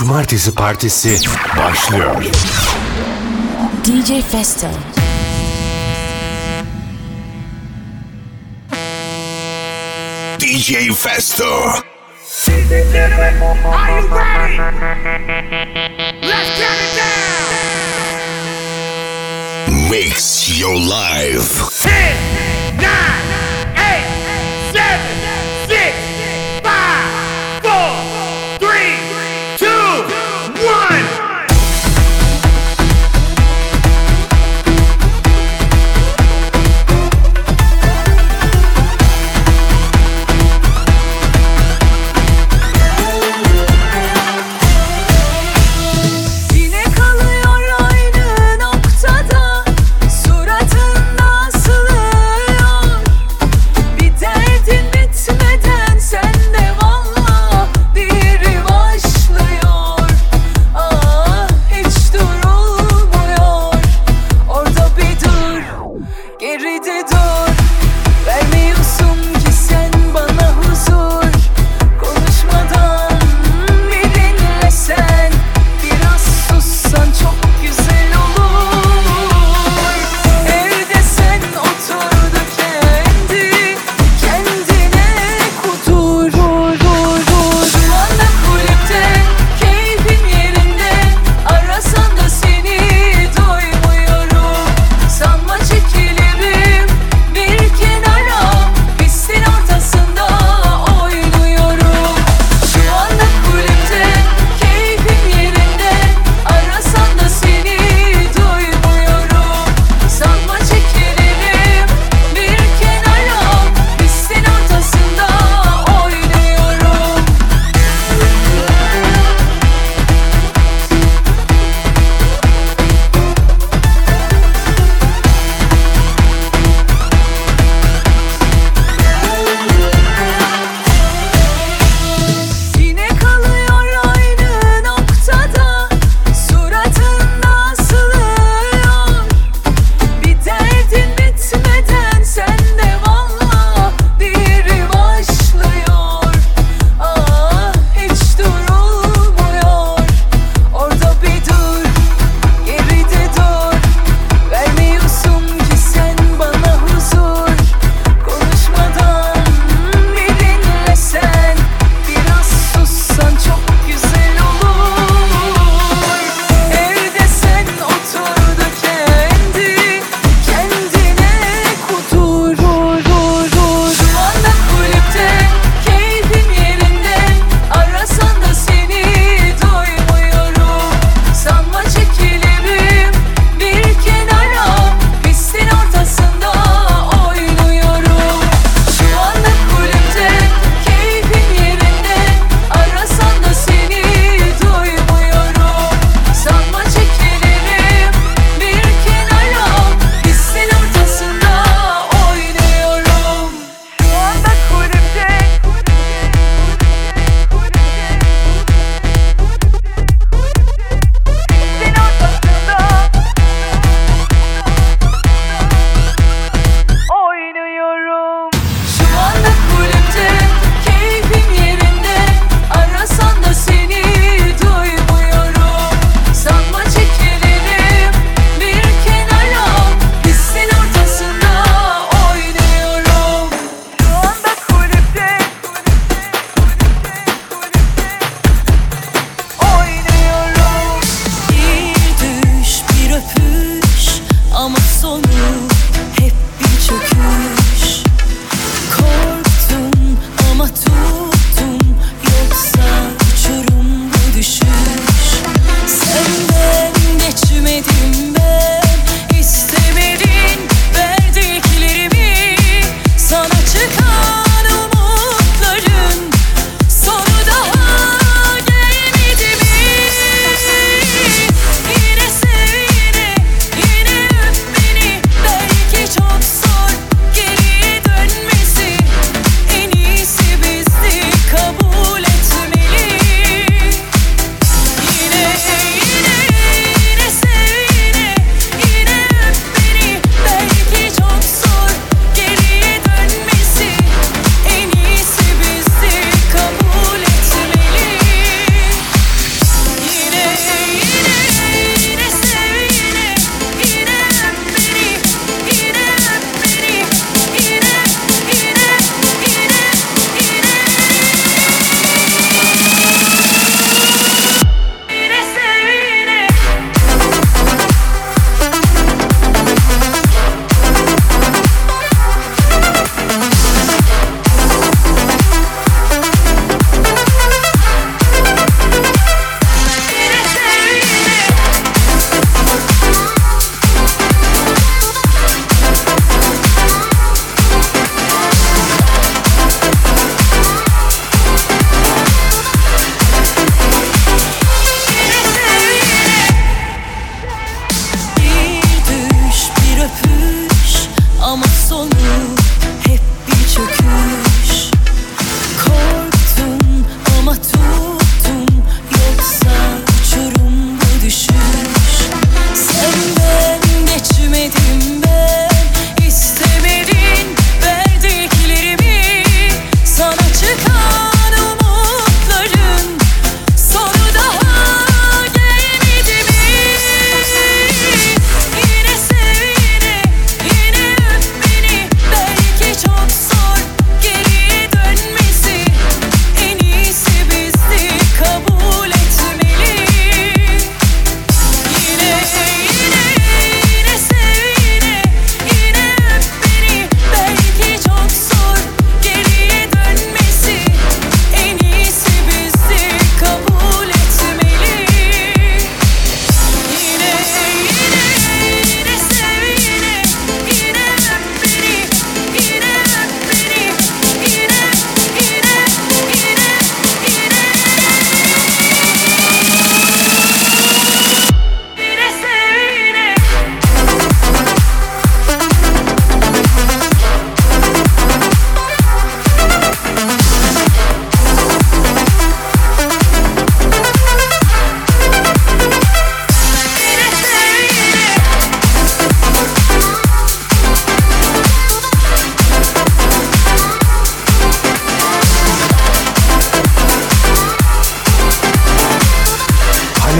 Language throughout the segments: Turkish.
Cumartesi Partisi başlıyor. DJ Festo. DJ Festo. Are you ready? Let's get it down. Makes your life. 10, 9, 8, 7,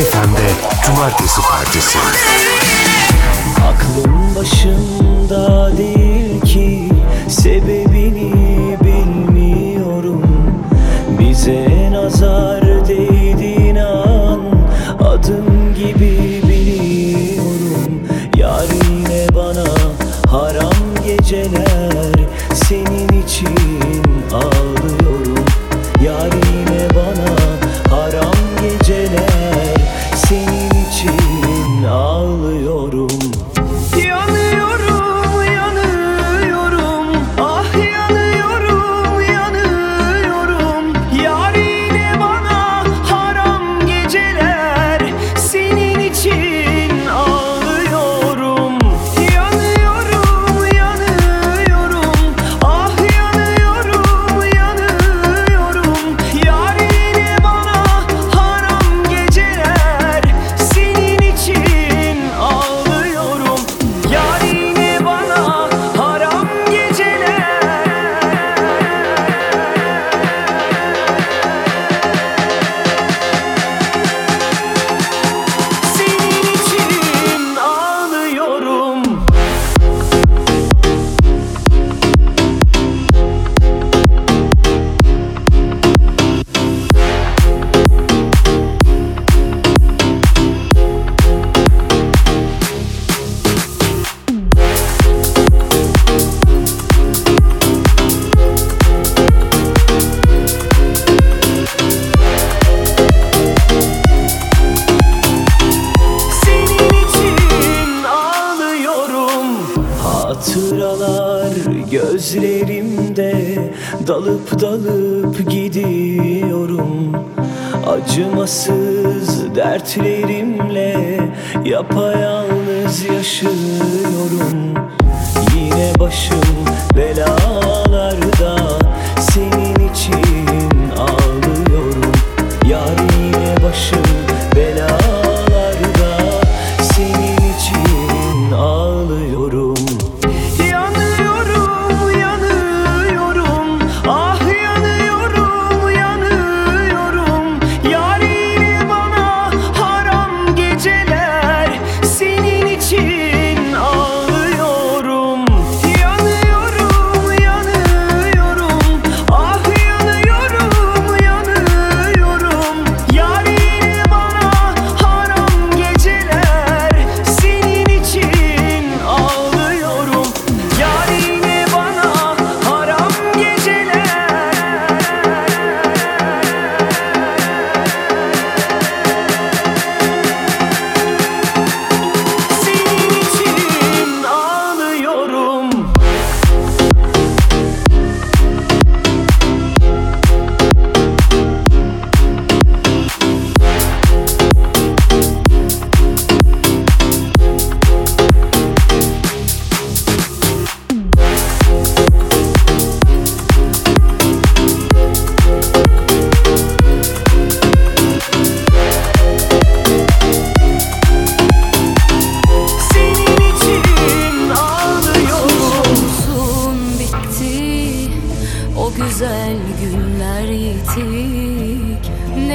FM'de Cumartesi Partisi. Aklım başımda değil ki sebebi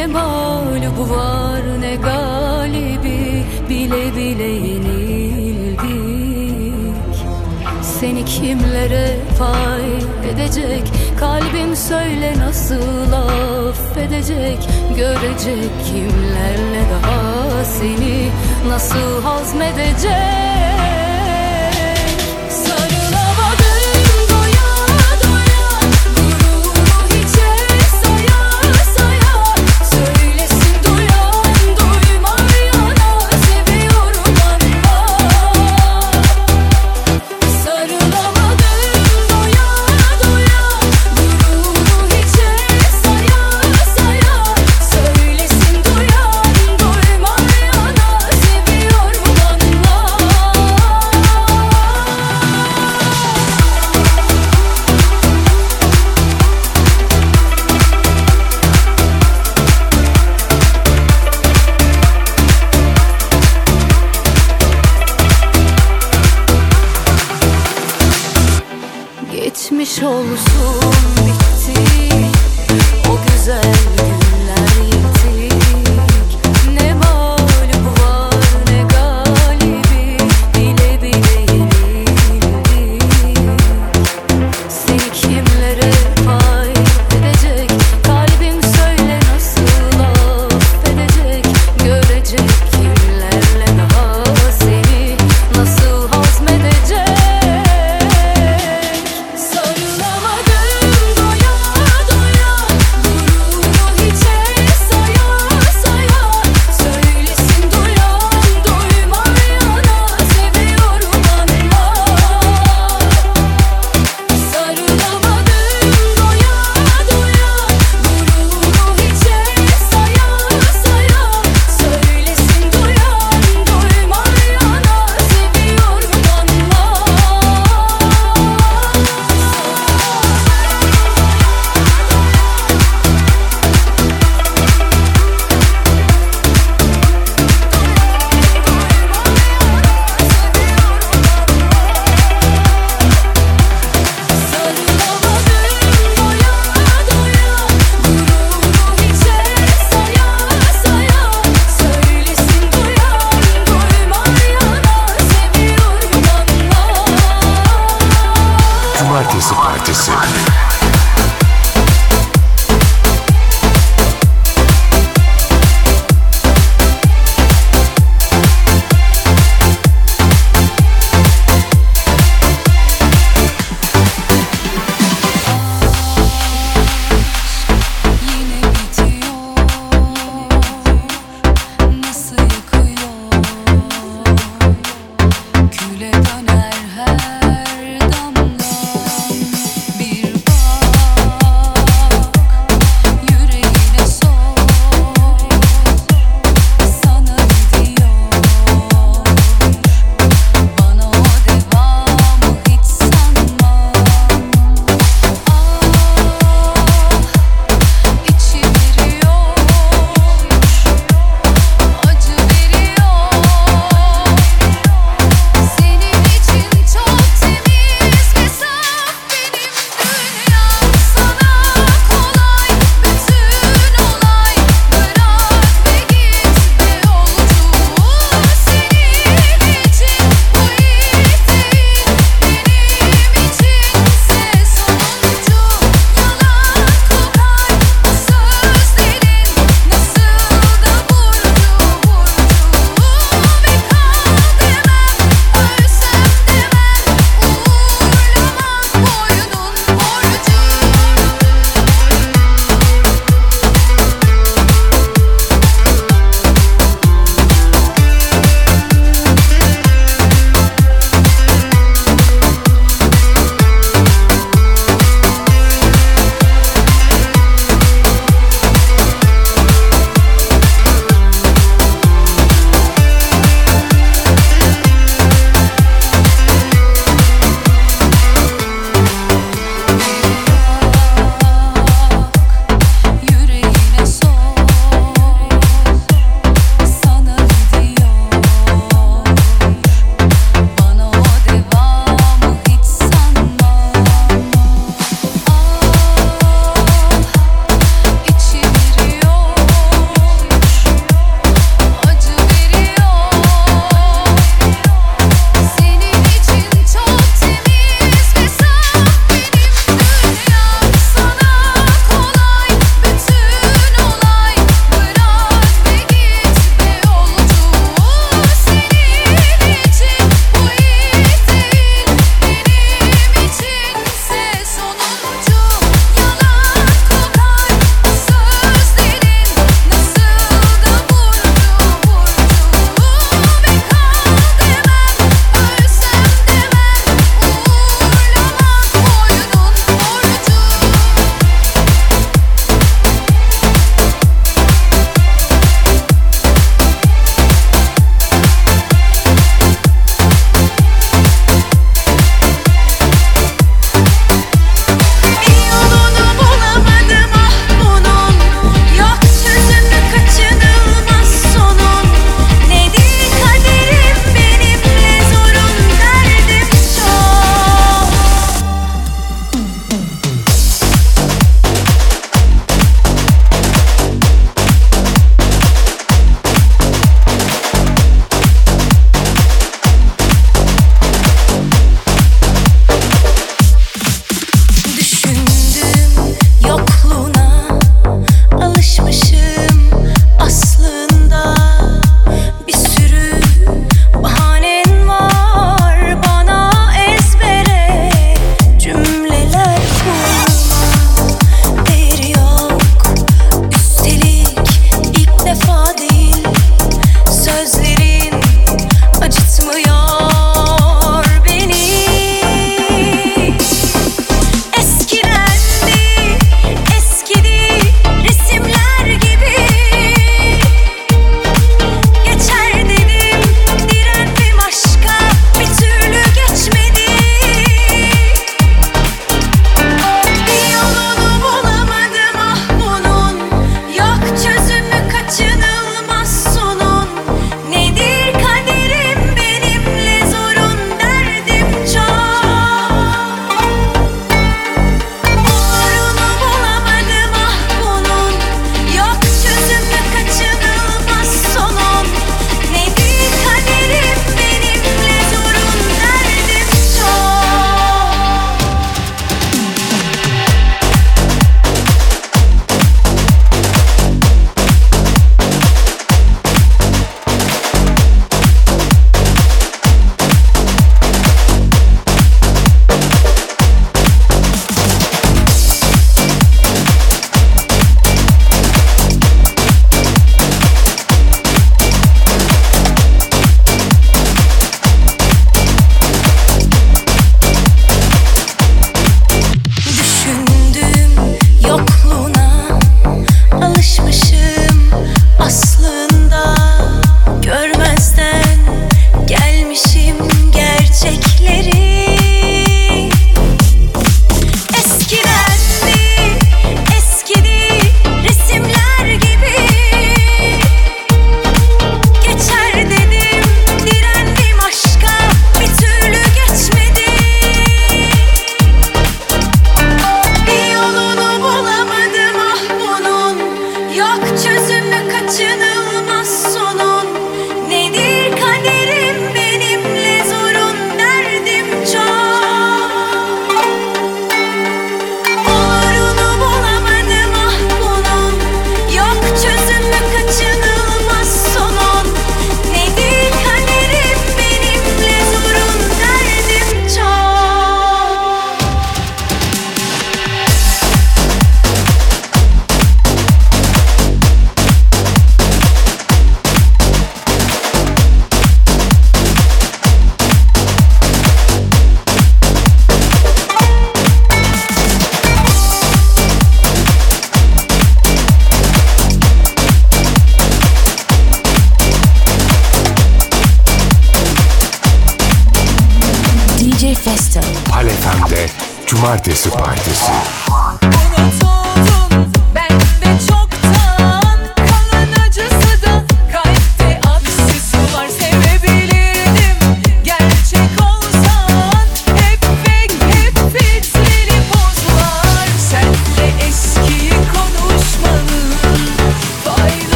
Ne mağlubu var ne galibi? Bile bile yenildik. Seni kimlere pay edecek? Kalbim söyle nasıl affedecek? Görecek kimlerle daha seni Nasıl hazmedecek?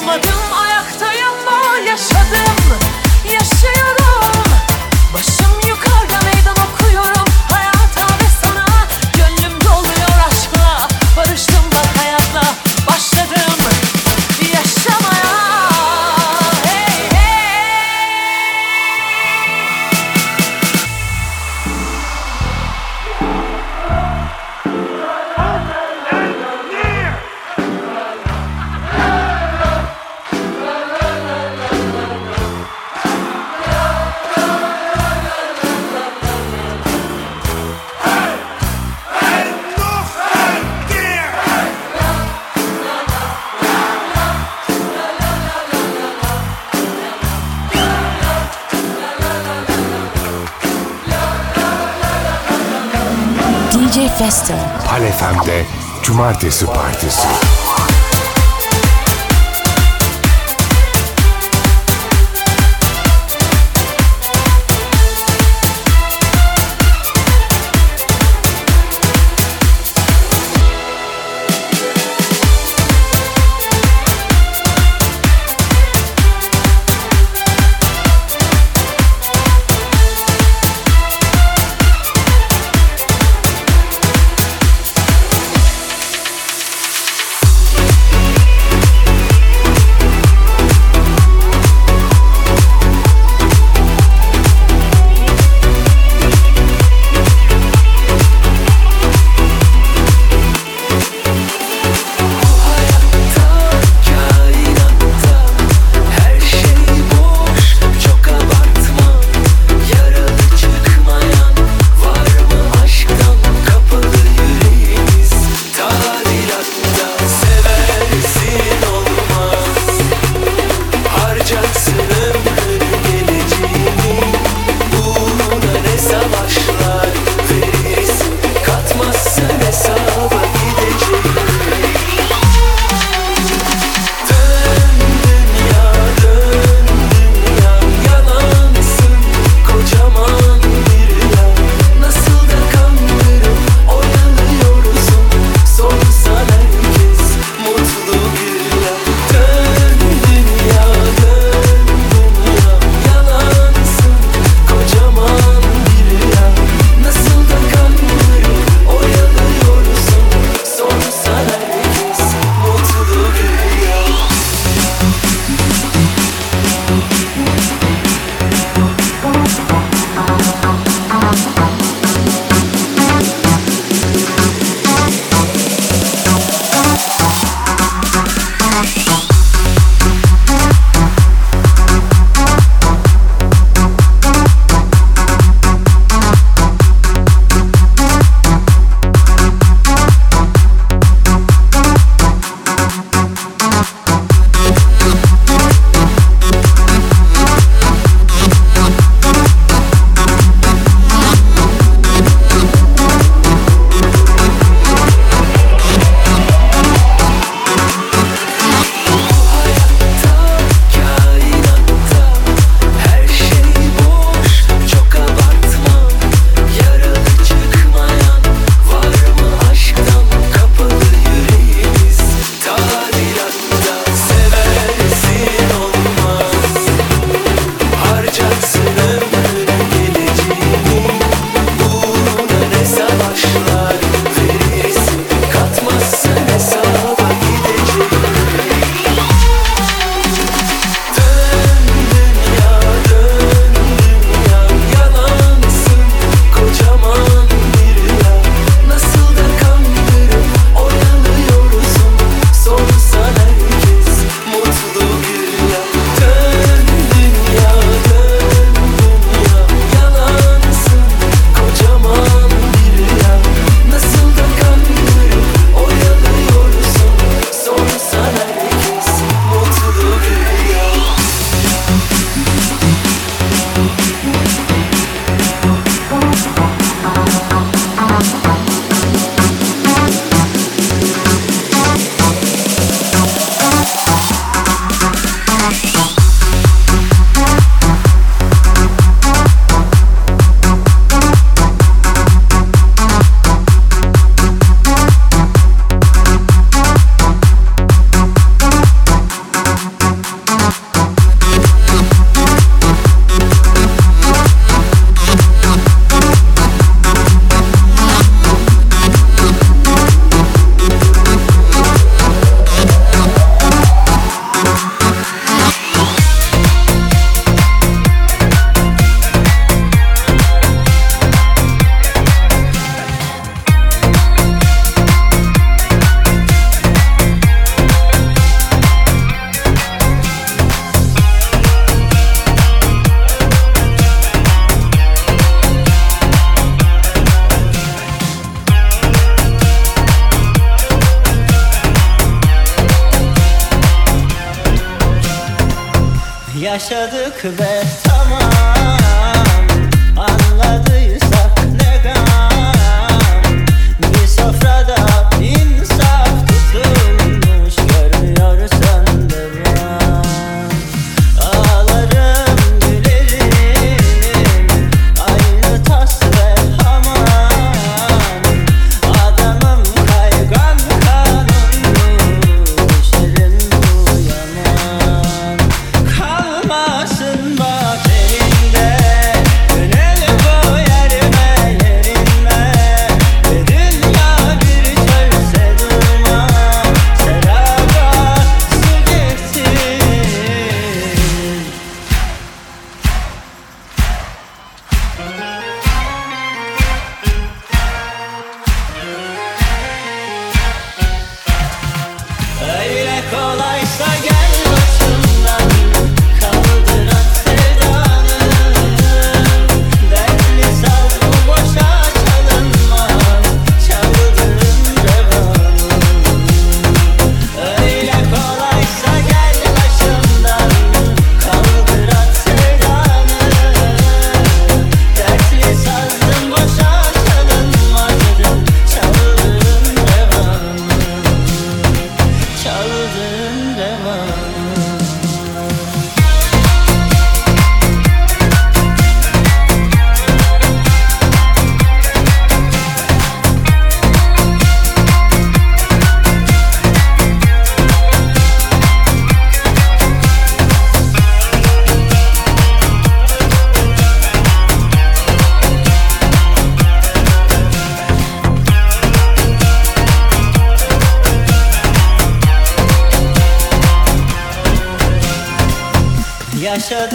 Yıkılmadım ayaktayım o yaşadım. Yaşıyorum Cumartesi Partisi. should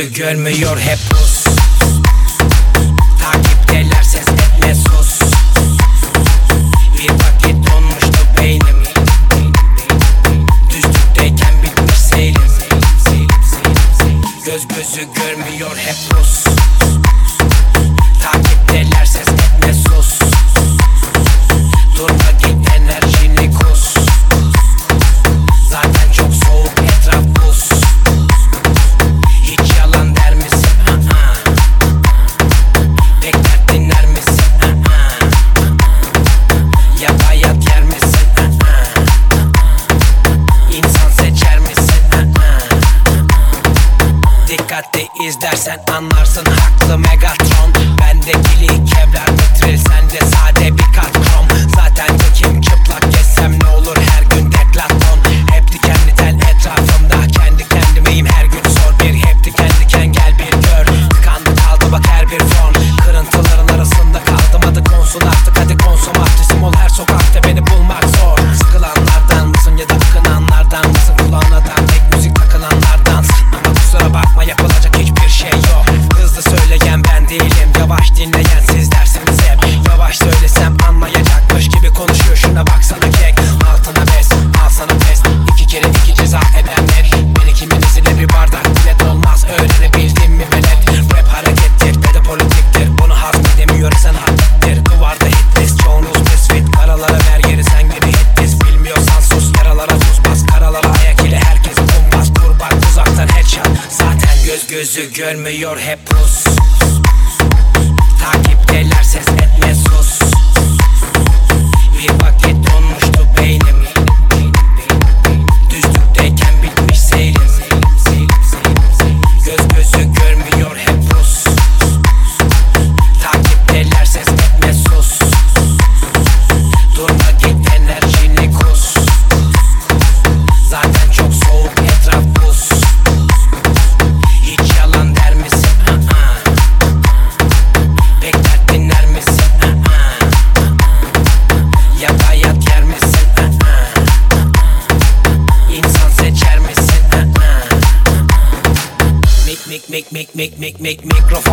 Gözü görmüyor hep pus Takipteler ses etme sus. Bir vakit donmuştu beynim. Düzlükteyken bitmiş seyrim. Göz gözü görmüyor hep pus gözü görmüyor hep make, make, make, make microphone.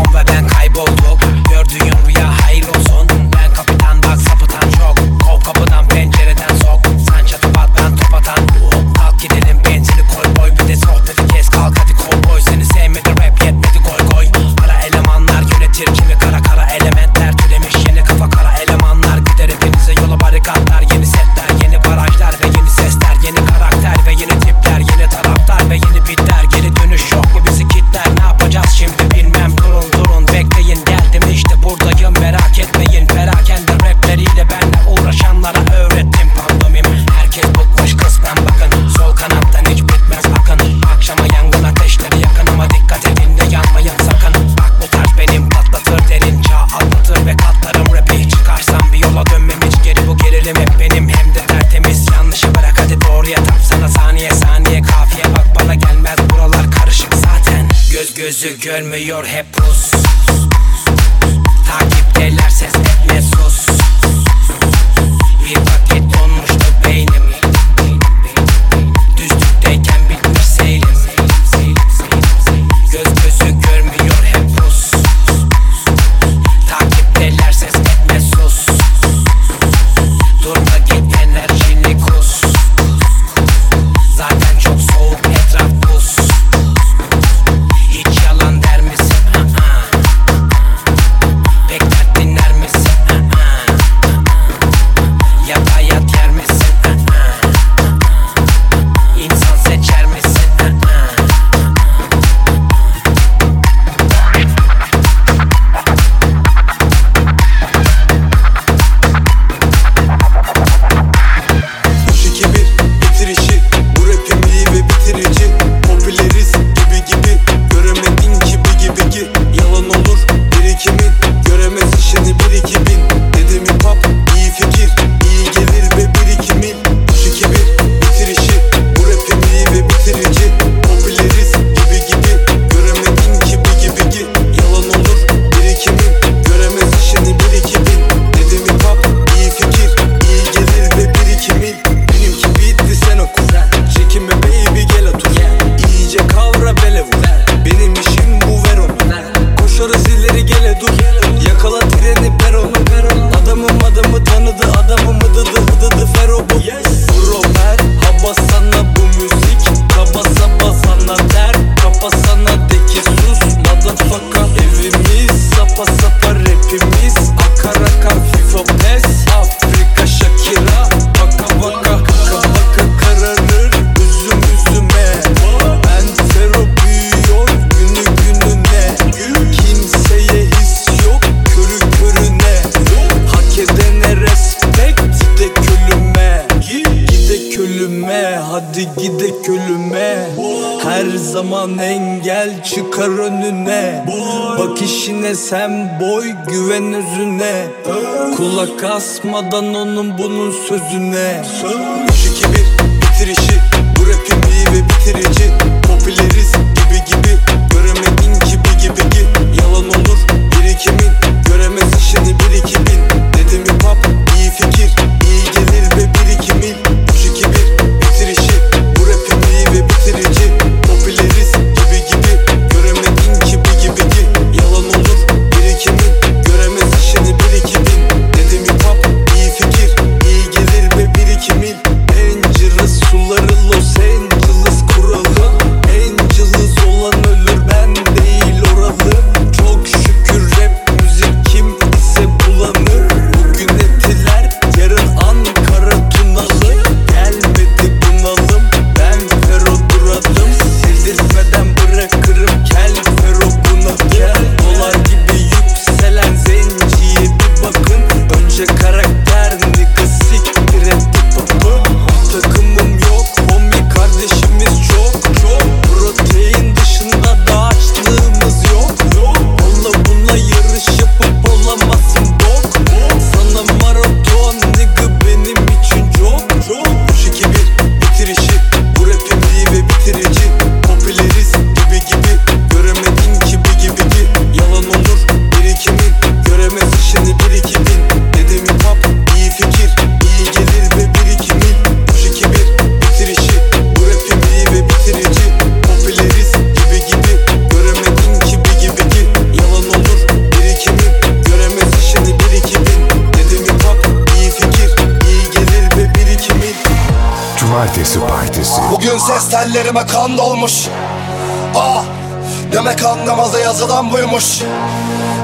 Buymuş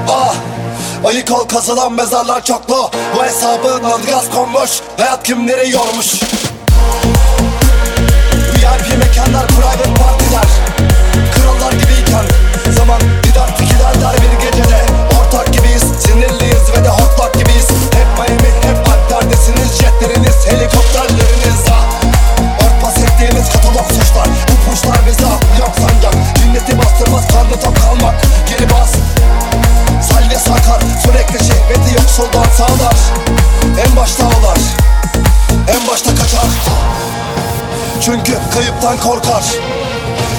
Ah Ayık ol kazılan mezarlar çoklu. Bu hesabın adı gaz konmuş. Hayat kimleri yormuş? VIP mekanlar private korkar.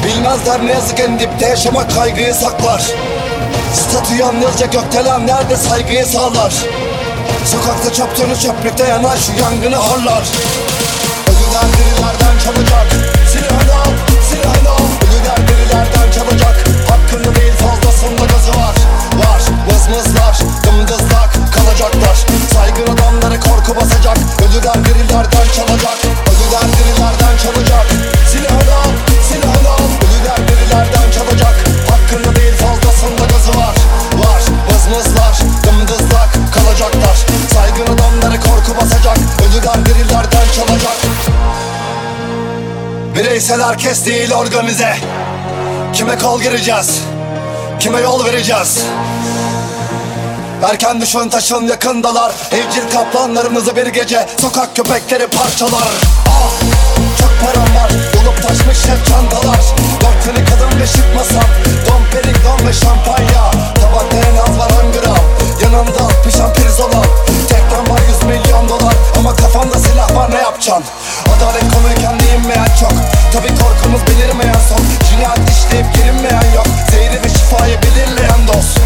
Bilmezler ne yazık en dipte yaşamak kaygıyı saklar. Statü yalnızca gökdelen nerede saygıyı sağlar. Sokakta çöptüğünü çöplükte yanar şu yangını horlar. Ölüler dirilerden çalacak Silahını al, silahını al. Ölüler dirilerden çalacak Hakkını değil fazlasında gazı var. Var, mızmızlar, dımdızlak kalacaklar. Saygın adamları korku basacak. Ölüler dirilerden çalacak Ölüler dirilerden çalacak Silahını al, silahını al. Çalacak Hakkını değil fazlasında gazı var. Var, mızmızlar, dımdızlak kalacaklar. Saygın adamları korku basacak. Ölüler dirilerden çalacak. Bireysel herkes değil organize. Kime kol gireceğiz? Kime yol vereceğiz Erken düşün taşın yakındalar. Evcil kaplanlarımızı bir gece Sokak köpekleri parçalar. Ah çok param var. Dolup taşmış hep çantalar. Dört tane kadın ve şık masam. Don perik don ve şampanya. Tabakta en az var on gram. Yanımda altmışan pirzola. Tekten var yüz milyon dolar. Ama kafanda silah var ne yapacaksın Adalet konuyken değinmeyen çok. Tabi korkumuz belirmeyen son. Cinayet işleyip gelinmeyen yok. Zehri ve şifayı belirleyen dost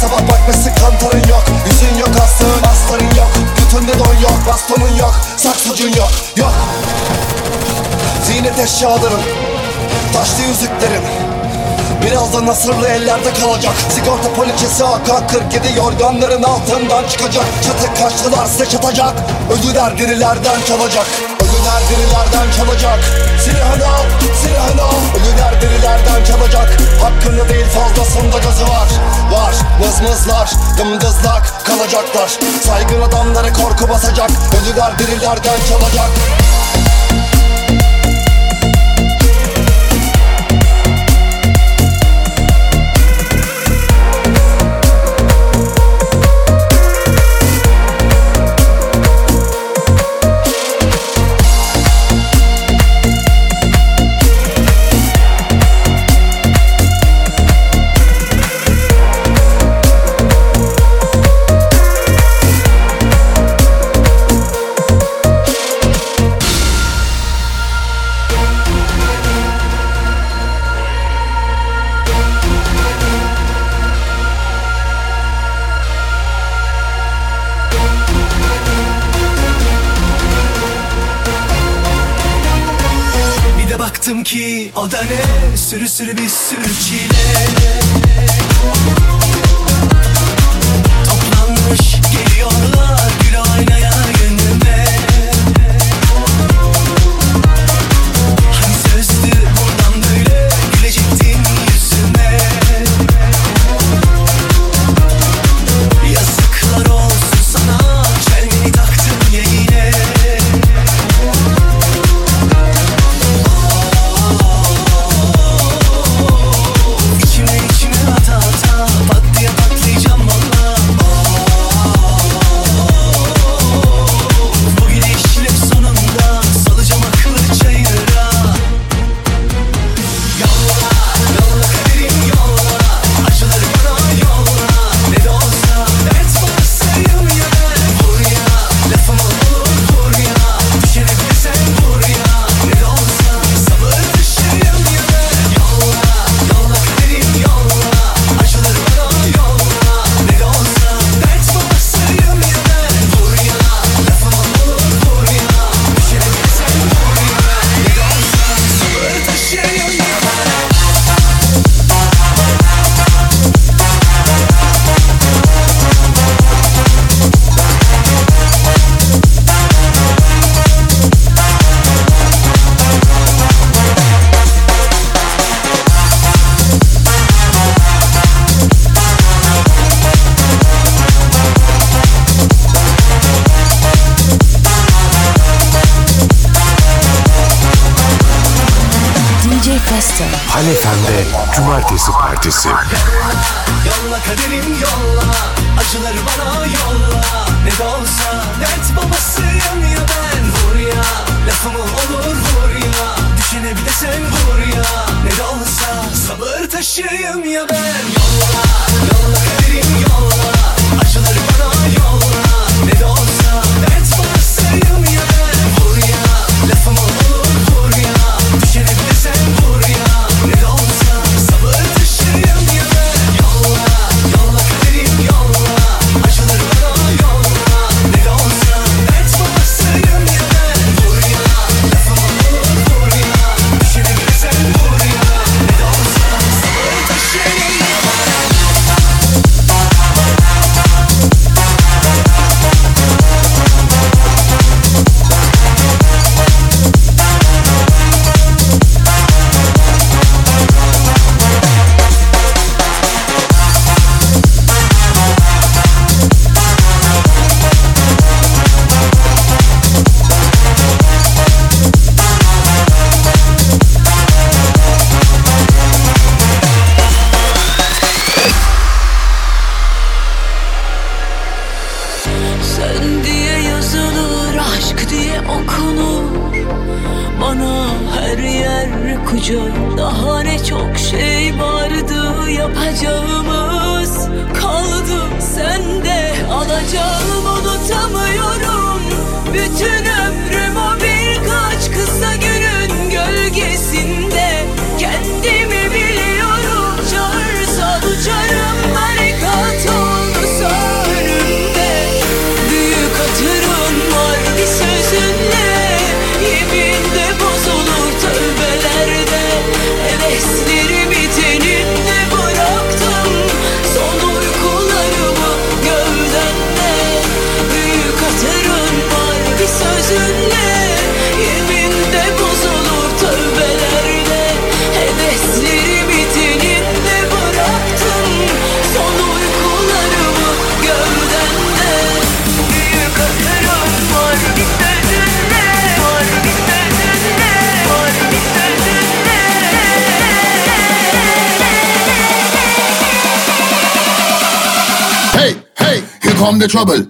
sabah bakmışsın kantarın yok. Yüzün yok aslığın astarın yok. Götünde don yok bastonun yok. Saksıcın yok yok. Ziynet eşyaların Taşlı yüzüklerin Birazdan nasırlı ellerde kalacak. Sigorta poliçesi AK-47 yorganların altından çıkacak. Çatı kaçtılar size çatacak. Ölüler dirilerden çalacak Ölüler dirilerden çalacak. Silahını al, Ölüler dirilerden çalacak. Hakkını değil fazlasında gazı var. Var, mızmızlar, dımdızlak kalacaklar. Saygın adamları korku basacak. Ölüler dirilerden çalacak Sürü sürü bir trouble.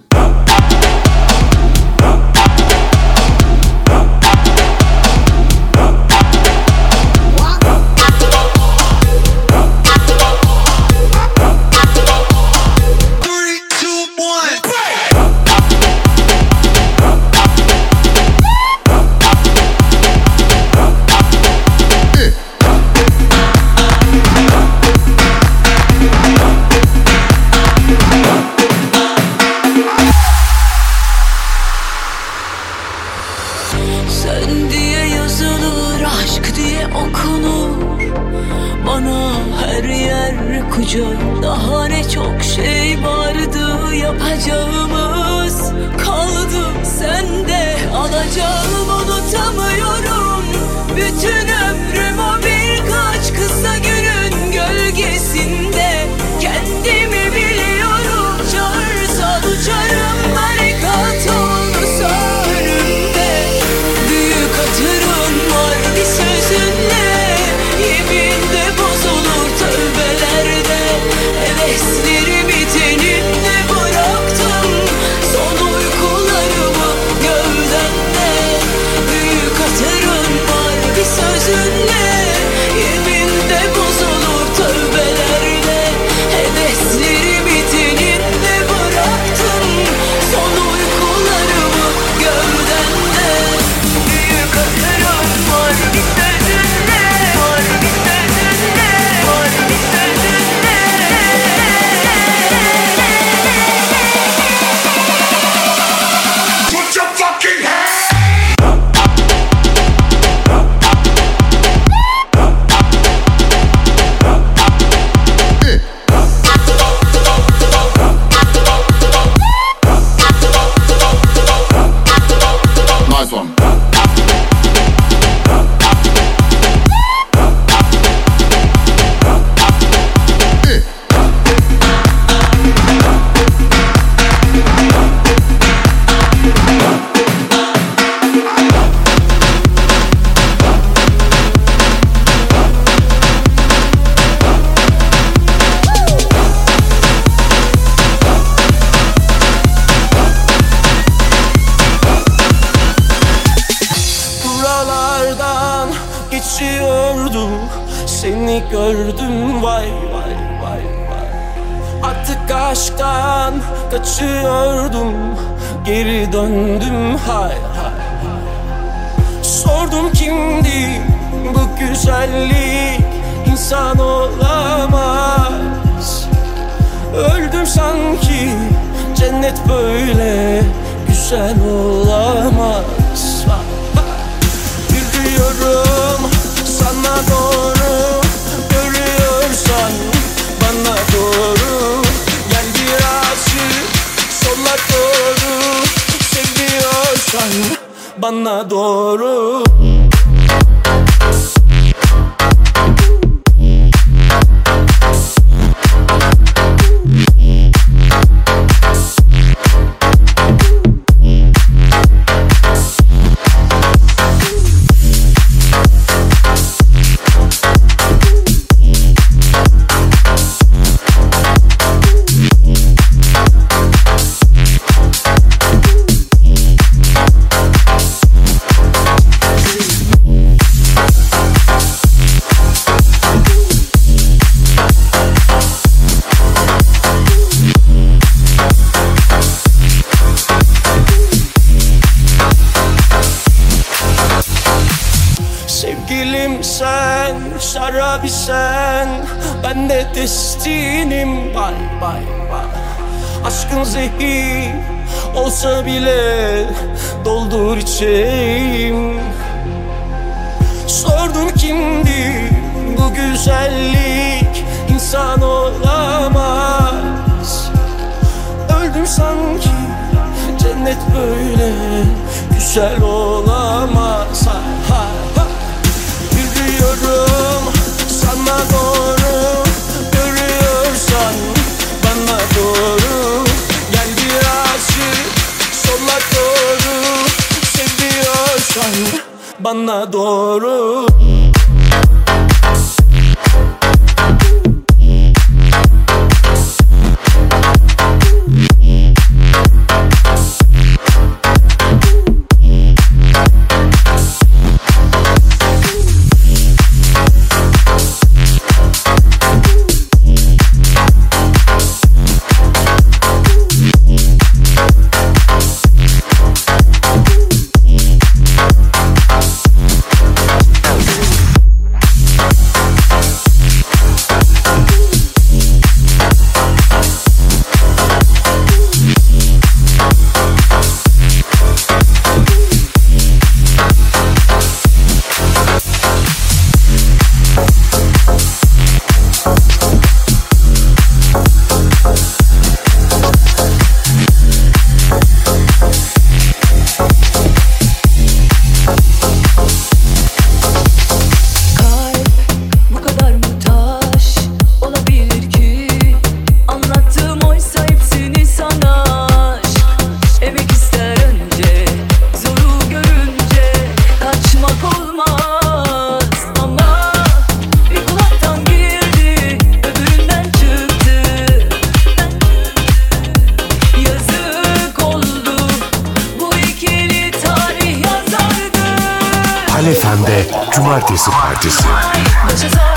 Cumartesi Partisi.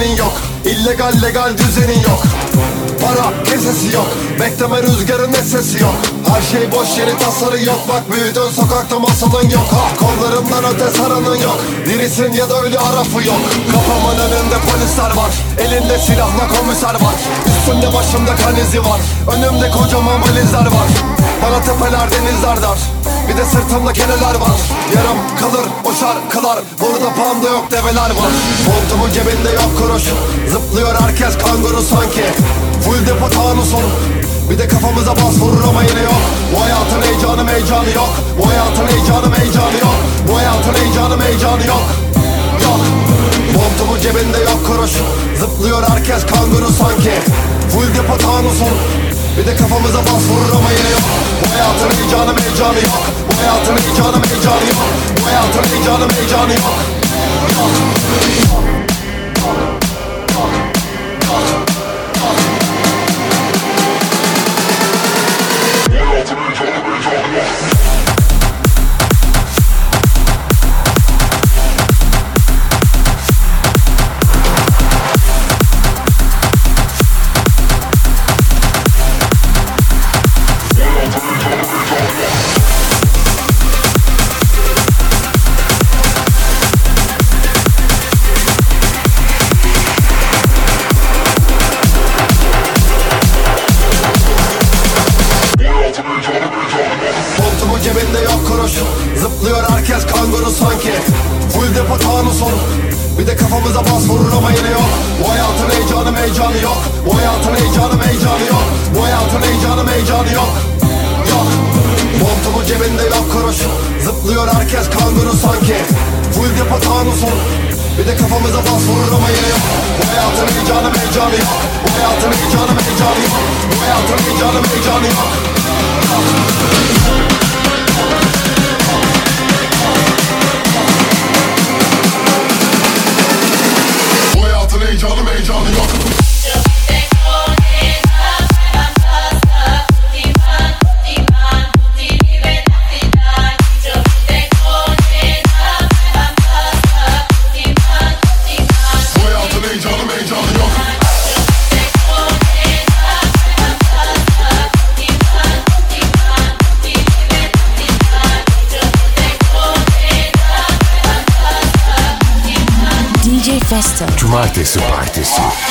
güvenin yok. İllegal legal düzenin yok. Para kesesi yok. Bekleme rüzgarın sesi yok. Her şey boş yeri tasarı yok. Bak büyüdün sokakta masalın yok. Ha, Kollarımdan öte saranın yok. Dirisin ya da ölü arafı yok. Kafamın önünde polisler var. Elinde silahla komiser var. Üstümde başımda kanizi var. Önümde kocaman valizler var. Bana tepeler denizler dar. Bir de sırtımda keneler var. Yaram kalır o şarkılar. Burada panda yok develer var. Montumun cebinde yok kuruş. Zıplıyor herkes kanguru sanki. Full depo tanusun bir de kafamıza bas vurur ama yine yok. Bu hayatın heyecanı heyecanı yok. Bu hayatın heyecanı heyecanı yok. Bu hayatın heyecanı heyecanı yok. Yok. Montumun cebinde yok kuruş. Zıplıyor herkes kanguru sanki. Full depo tanusun bir de kafamıza bas vurur ama yine yok Bu hayatın heyecanı heyecanı yok. Bu hayatın heyecanı heyecanı yok. Bu hayatın heyecanı heyecanı yok. Yok. Yok. Yok. Yok. Bağrımıza bas vuruna bayılıyor Bu hayatın heyecanı heyecanı yok. Bu hayatın heyecanı heyecanı yok. Bu hayatın heyecanı heyecanı yok. Yok. Montumun cebinde yok kuruş. Zıplıyor herkes kanguru sanki. Full depo son Bir de kafamıza bas vuruna bayılıyor Bu hayatın heyecanı heyecanı yok. Bu hayatın heyecanı heyecanı yok. Bu hayatın heyecanı heyecanı yok Yok. Mate-se, mate-se.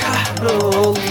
Carlos.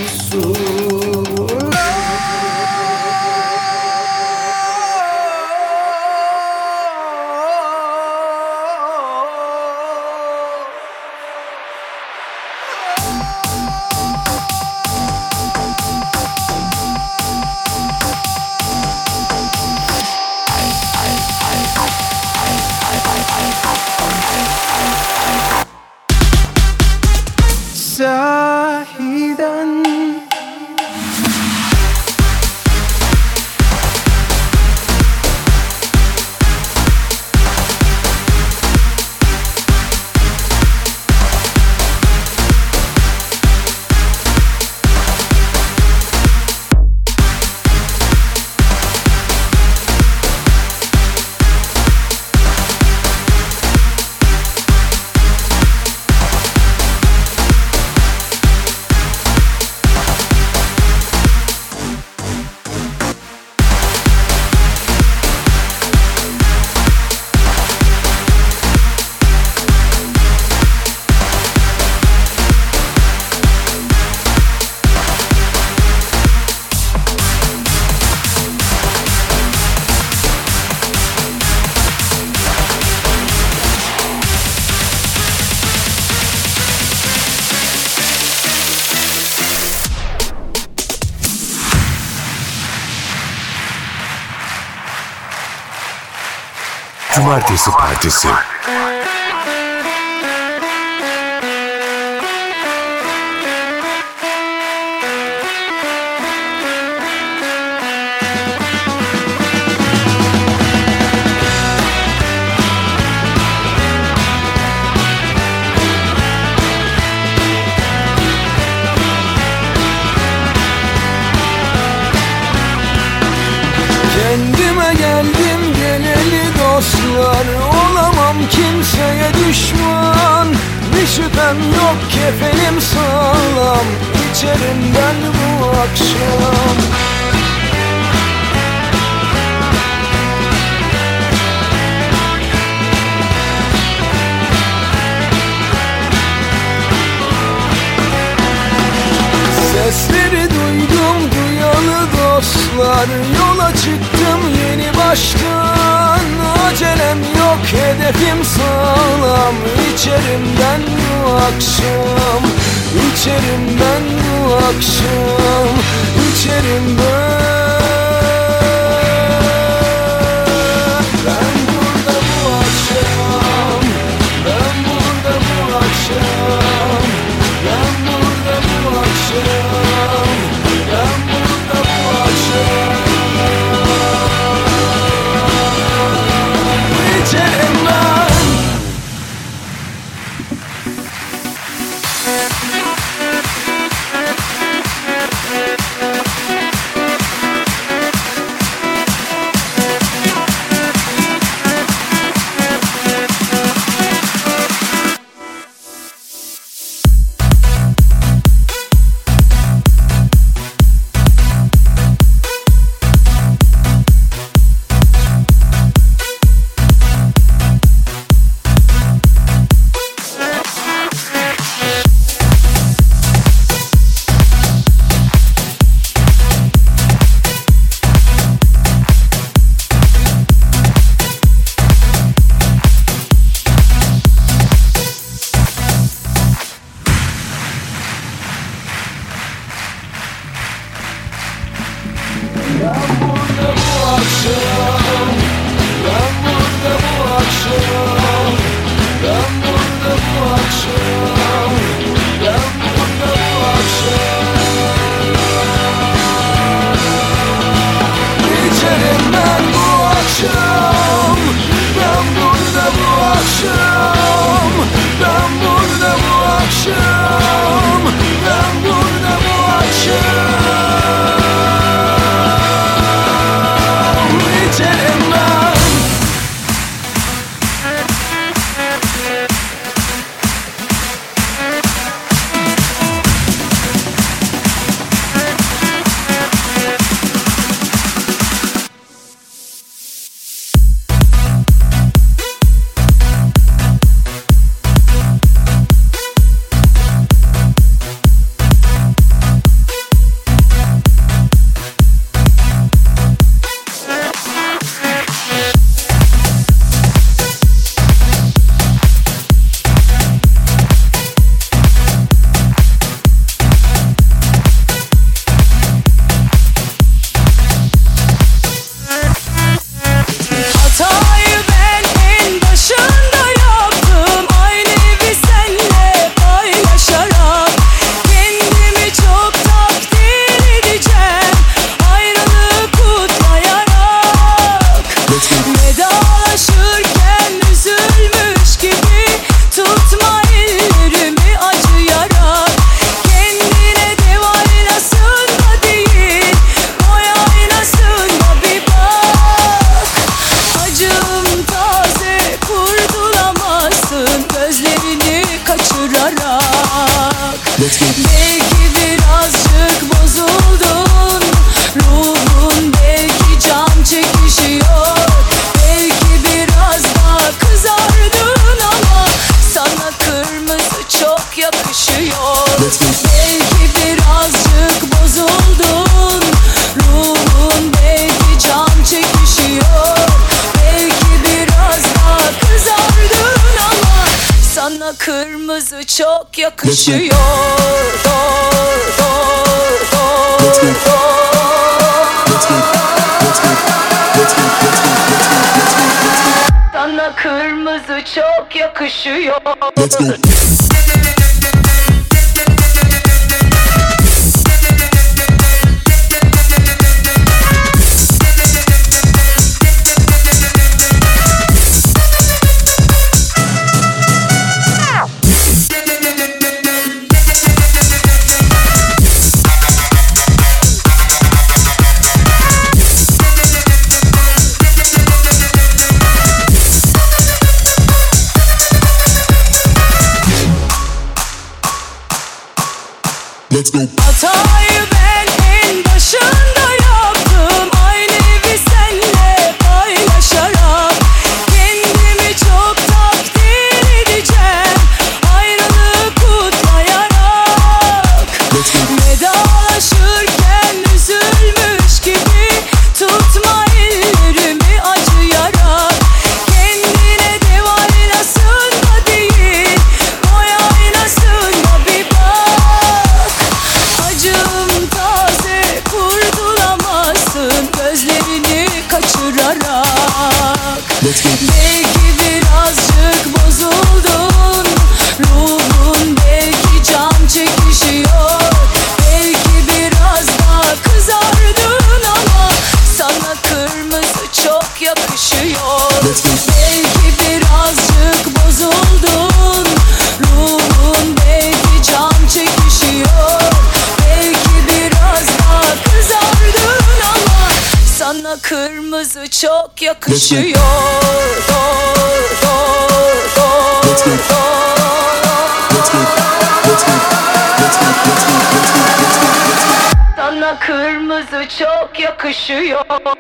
Cumartesi Partisi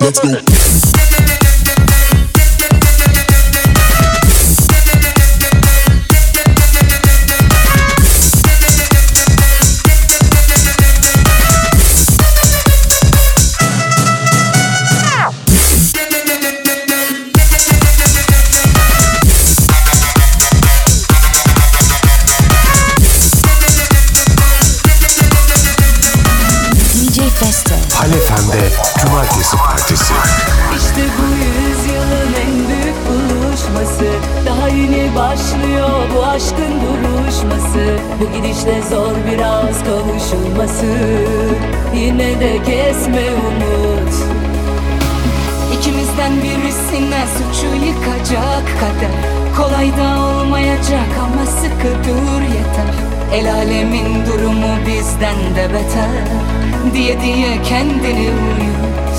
Let's go. sıcak ama sıkı dur yeter. El alemin durumu bizden de beter. Diye diye kendini uyut.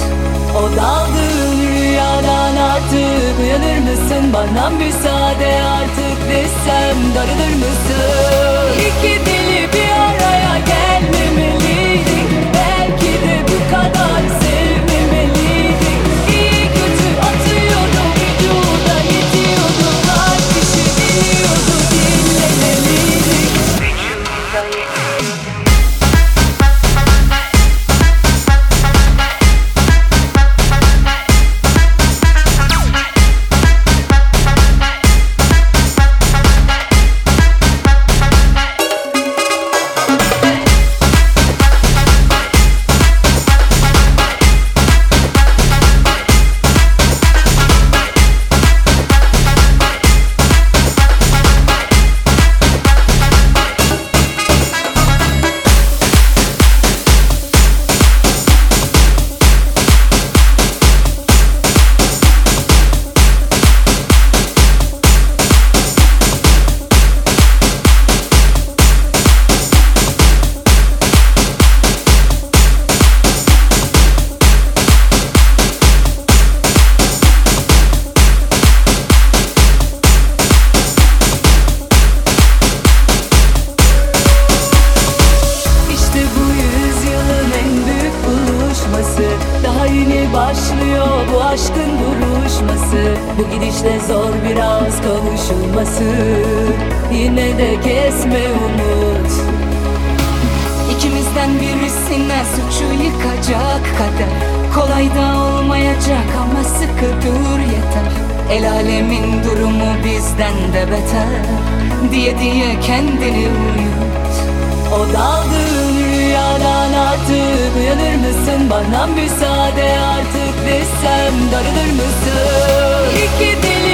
O daldığın rüyadan artık Uyanır mısın? Bana müsaade artık desem Darılır mısın? İki deli bir suçu yıkacak kader Kolay da olmayacak ama sıkı dur yeter El alemin durumu bizden de beter Diye diye kendini uyut O daldığın rüyadan artık uyanır mısın? Bana müsaade artık desem darılır mısın? İki dilim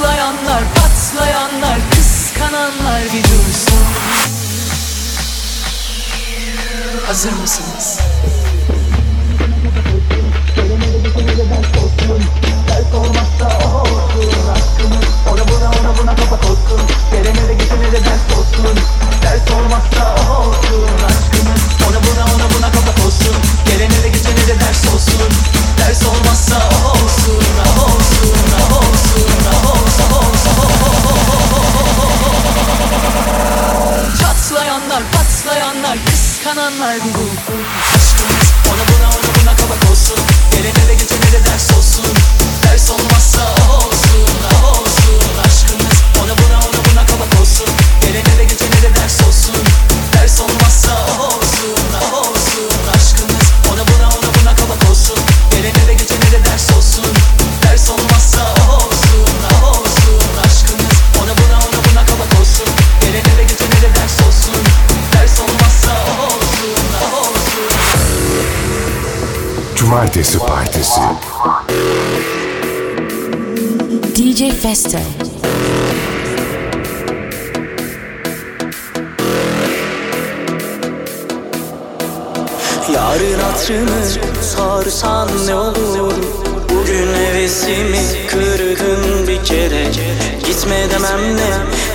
Çatlayanlar, patlayanlar, kıskananlar bir dursun Hazır mısınız? Gelene de geçene de ders olsun. Ders olmazsa olsun. O olsun, o olsun, o olsun, o olsun Çatlayanlar, patlayanlar, kıskananlar dursun Aşkımız ona buna ona buna kabak olsun. Gelene de geçene de ders olsun. Ders olmazsa olsun, Cumartesi Partisi. DJ Festo. Yarın hatırını sorsan ne olur? Bugün hevesimi kırdın bir kere. Gitme demem ne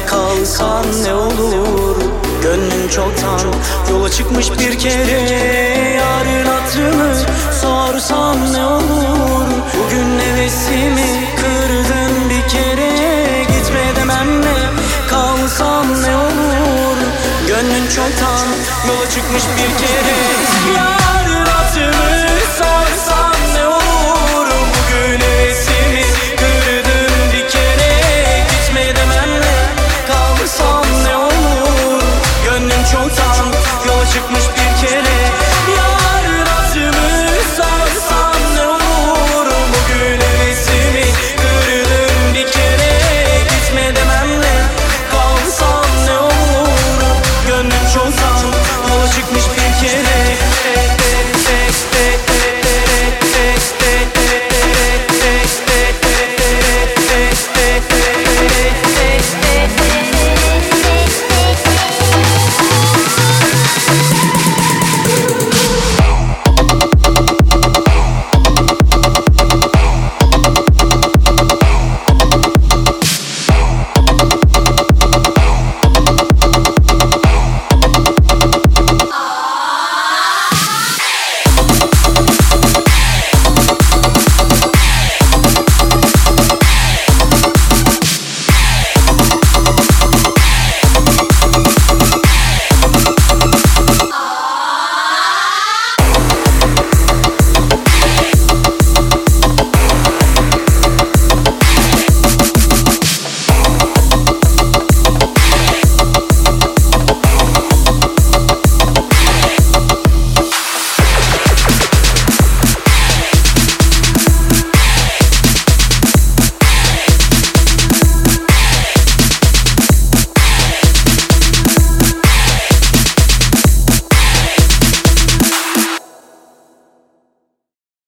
kalsan ne olur Gönlüm çoktan yola çıkmış bir kere. Yarın hatırını sorsan ne olur? Bugün hevesimi kırdın bir kere. Gitme demem ne kalsan ne olur? Gönlün çoktan yola çıkmış bir kere